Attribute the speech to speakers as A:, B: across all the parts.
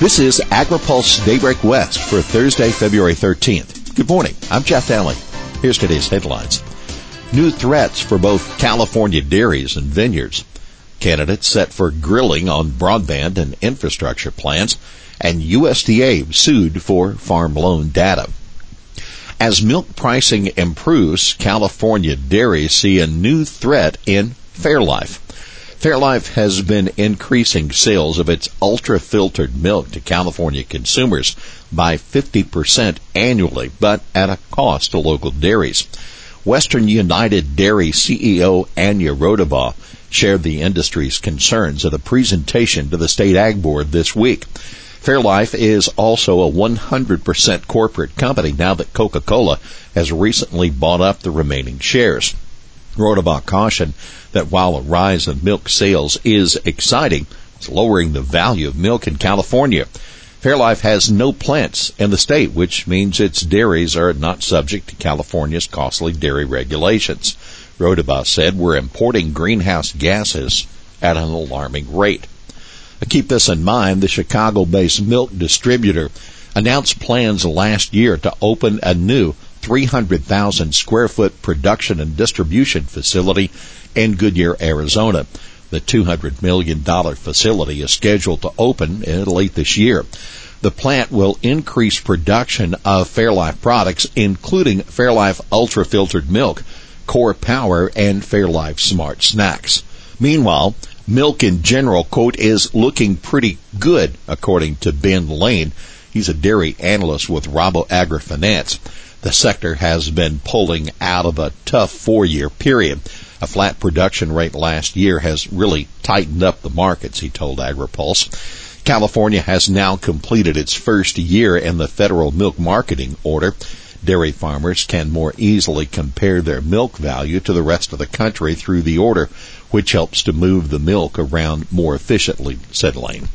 A: This is AgriPulse Daybreak West for Thursday, February 13th. Good morning. I'm Jeff Nalley. Here's today's headlines. New threats for both California dairies and vineyards. Candidates set for grilling on broadband and infrastructure plans. And USDA sued for farm loan data. As milk pricing improves, California dairies see a new threat in Fairlife. Fairlife has been increasing sales of its ultra filtered milk to California consumers by 50% annually, but at a cost to local dairies. Western United Dairy CEO Anja Raudabaugh shared the industry's concerns at a presentation to the state ag board this week. Fairlife is also a 100% corporate company now that Coca-Cola has recently bought up the remaining shares. Raudabaugh cautioned that while a rise in milk sales is exciting, it's lowering the value of milk in California. Fairlife has no plants in the state, which means its dairies are not subject to California's costly dairy regulations. Raudabaugh said we're importing greenhouse gases at an alarming rate. Keep this in mind, the Chicago-based milk distributor announced plans last year to open a new 300,000 square foot production and distribution facility in Goodyear, Arizona. The $200 million facility is scheduled to open late this year. The plant will increase production of Fairlife products, including Fairlife Ultra Filtered Milk, Core Power, and Fairlife Smart Snacks. Meanwhile, milk in general, quote, is looking pretty good, according to Ben Laine. He's a dairy analyst with Rabo Agri Finance. The sector has been pulling out of a tough four year period. A flat production rate last year has really tightened up the markets, he told AgriPulse. California has now completed its first year in the federal milk marketing order. Dairy farmers can more easily compare their milk value to the rest of the country through the order, which helps to move the milk around more efficiently, said Laine.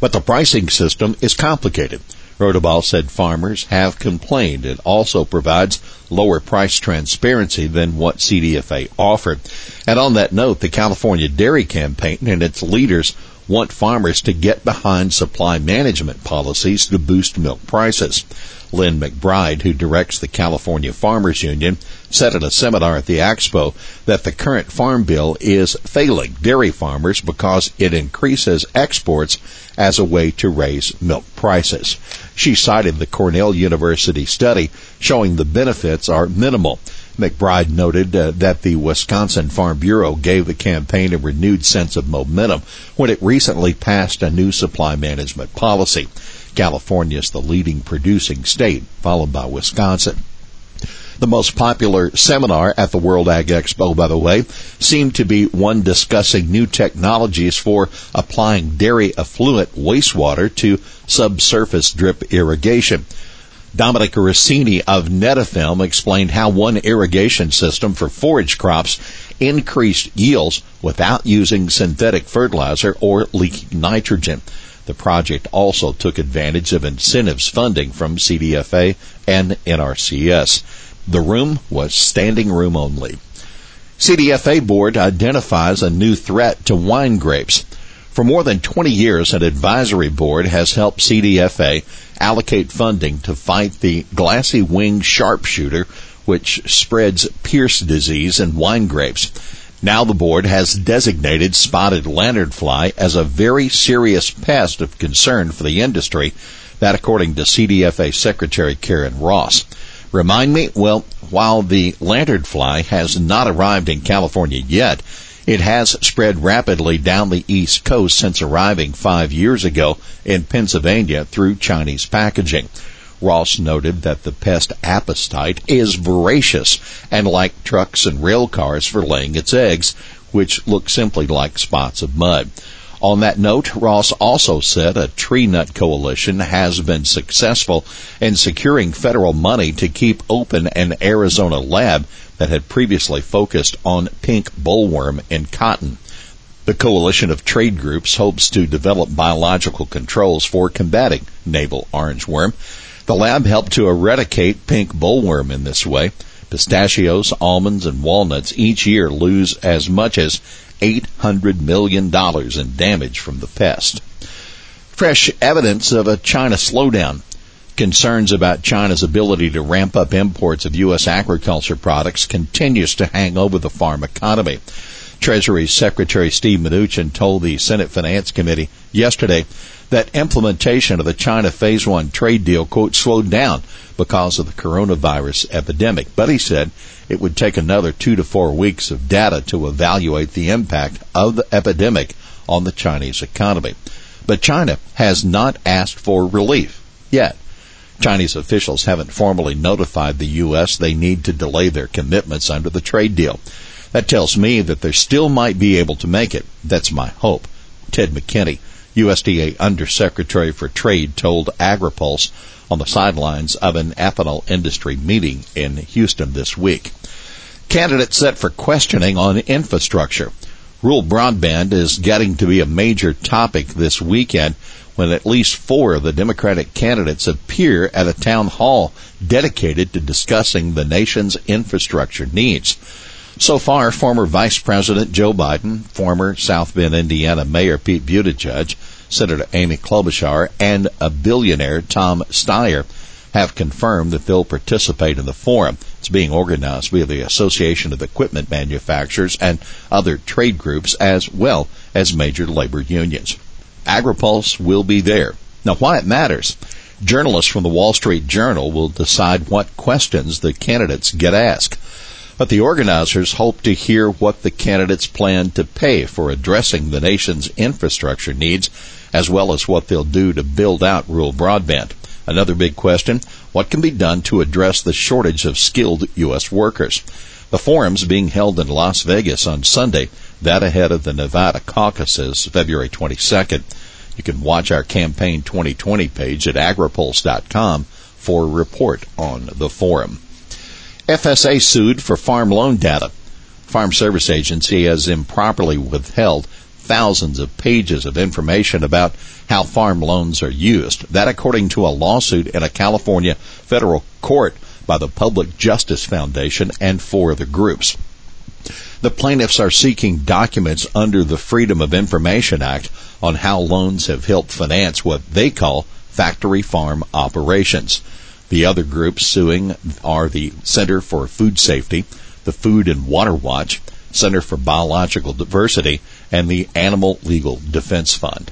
A: But the pricing system is complicated. Raudabaugh said farmers have complained. It also provides lower price transparency than what CDFA offered. And on that note, the California Dairy Campaign and its leaders want farmers to get behind supply management policies to boost milk prices. Lynne McBride, who directs the California Farmers Union, said at a seminar at the Expo that the current farm bill is failing dairy farmers because it increases exports as a way to raise milk prices. She cited the Cornell University study showing the benefits are minimal. McBride noted uh, that the Wisconsin Farm Bureau gave the campaign a renewed sense of momentum when it recently passed a new supply management policy. California is the leading producing state, followed by Wisconsin. The most popular seminar at the World Ag Expo, by the way, seemed to be one discussing new technologies for applying dairy effluent wastewater to subsurface drip irrigation. Dominic Rossini of Netafim explained how one irrigation system for forage crops increased yields without using synthetic fertilizer or leaking nitrogen. The project also took advantage of incentives funding from CDFA and NRCS. The room was standing room only. CDFA board identifies a new threat to wine grapes. For more than 20 years, an advisory board has helped CDFA allocate funding to fight the glassy winged sharpshooter, which spreads Pierce disease in wine grapes. Now the board has designated spotted lanternfly as a very serious pest of concern for the industry, that according to CDFA Secretary Karen Ross. Remind me? Well, while the lanternfly has not arrived in California yet, it has spread rapidly down the East Coast since arriving five years ago in Pennsylvania through Chinese packaging. Ross noted that the pest apostite is voracious and like trucks and rail cars for laying its eggs, which look simply like spots of mud. On that note, Ross also said a tree nut coalition has been successful in securing federal money to keep open an Arizona lab that had previously focused on pink bollworm in cotton. The coalition of trade groups hopes to develop biological controls for combating navel orangeworm. The lab helped to eradicate pink bollworm in this way. Pistachios, almonds, and walnuts each year lose as much as $800 million in damage from the pest. Fresh evidence of a China slowdown. Concerns about China's ability to ramp up imports of U.S. agriculture products continues to hang over the farm economy. Treasury Secretary Steve Mnuchin told the Senate Finance Committee yesterday that implementation of the China Phase 1 trade deal, quote, slowed down because of the coronavirus epidemic. But he said it would take another two to four weeks of data to evaluate the impact of the epidemic on the Chinese economy. But China has not asked for relief yet. Chinese officials haven't formally notified the U.S. they need to delay their commitments under the trade deal. That tells me that they still might be able to make it. That's my hope. Ted McKinney, USDA Undersecretary for Trade, told AgriPulse on the sidelines of an ethanol industry meeting in Houston this week. Candidates set for questioning on infrastructure. Rural broadband is getting to be a major topic this weekend when at least four of the Democratic candidates appear at a town hall dedicated to discussing the nation's infrastructure needs. So far, former Vice President Joe Biden, former South Bend, Indiana Mayor Pete Buttigieg, Senator Amy Klobuchar, and a billionaire Tom Steyer have confirmed that they'll participate in the forum. It's being organized via the Association of Equipment Manufacturers and other trade groups as well as major labor unions. AgriPulse will be there. Now, why it matters. Journalists from the Wall Street Journal will decide what questions the candidates get asked. But the organizers hope to hear what the candidates plan to pay for addressing the nation's infrastructure needs, as well as what they'll do to build out rural broadband. Another big question, what can be done to address the shortage of skilled U.S. workers? The forum's being held in Las Vegas on Sunday, that ahead of the Nevada caucuses, February 22nd. You can watch our campaign 2020 page at agripulse.com for a report on the forum. FSA sued for farm loan data. Farm Service Agency has improperly withheld thousands of pages of information about how farm loans are used. That according to a lawsuit in a California federal court by the Public Justice Foundation and four other groups. The plaintiffs are seeking documents under the Freedom of Information Act on how loans have helped finance what they call factory farm operations. The other groups suing are the Center for Food Safety, the Food and Water Watch, Center for Biological Diversity, and the Animal Legal Defense Fund.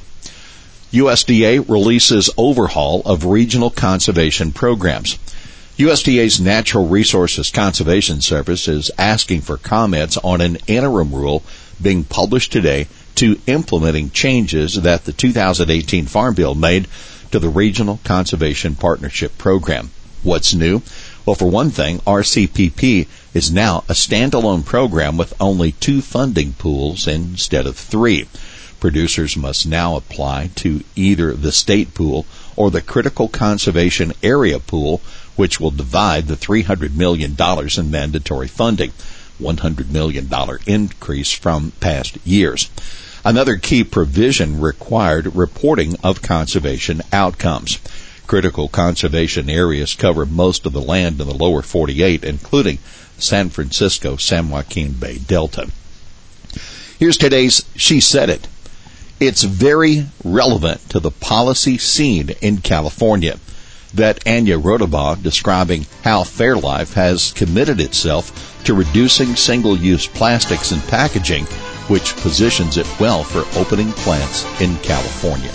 A: USDA releases overhaul of regional conservation programs. USDA's Natural Resources Conservation Service is asking for comments on an interim rule being published today to implementing changes that the 2018 Farm Bill made to the Regional Conservation Partnership Program. What's new? Well, for one thing, RCPP is now a standalone program with only two funding pools instead of three. Producers must now apply to either the state pool or the Critical Conservation Area pool, which will divide the $300 million in mandatory funding. $100 million increase from past years. Another key provision required reporting of conservation outcomes. Critical conservation areas cover most of the land in the lower 48, including San Francisco San Joaquin Bay Delta. Here's today's She Said It. It's very relevant to the policy scene in California that Anja Raudabaugh describing how Fairlife has committed itself to reducing single-use plastics and packaging which positions it well for opening plants in California.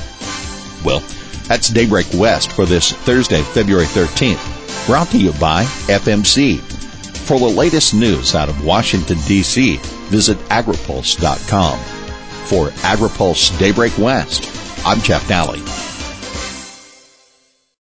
A: Well, that's Daybreak West for this Thursday, February 13th, brought to you by FMC. For the latest news out of Washington, D.C., visit agripulse.com. For AgriPulse Daybreak West, I'm Jeff Nalley.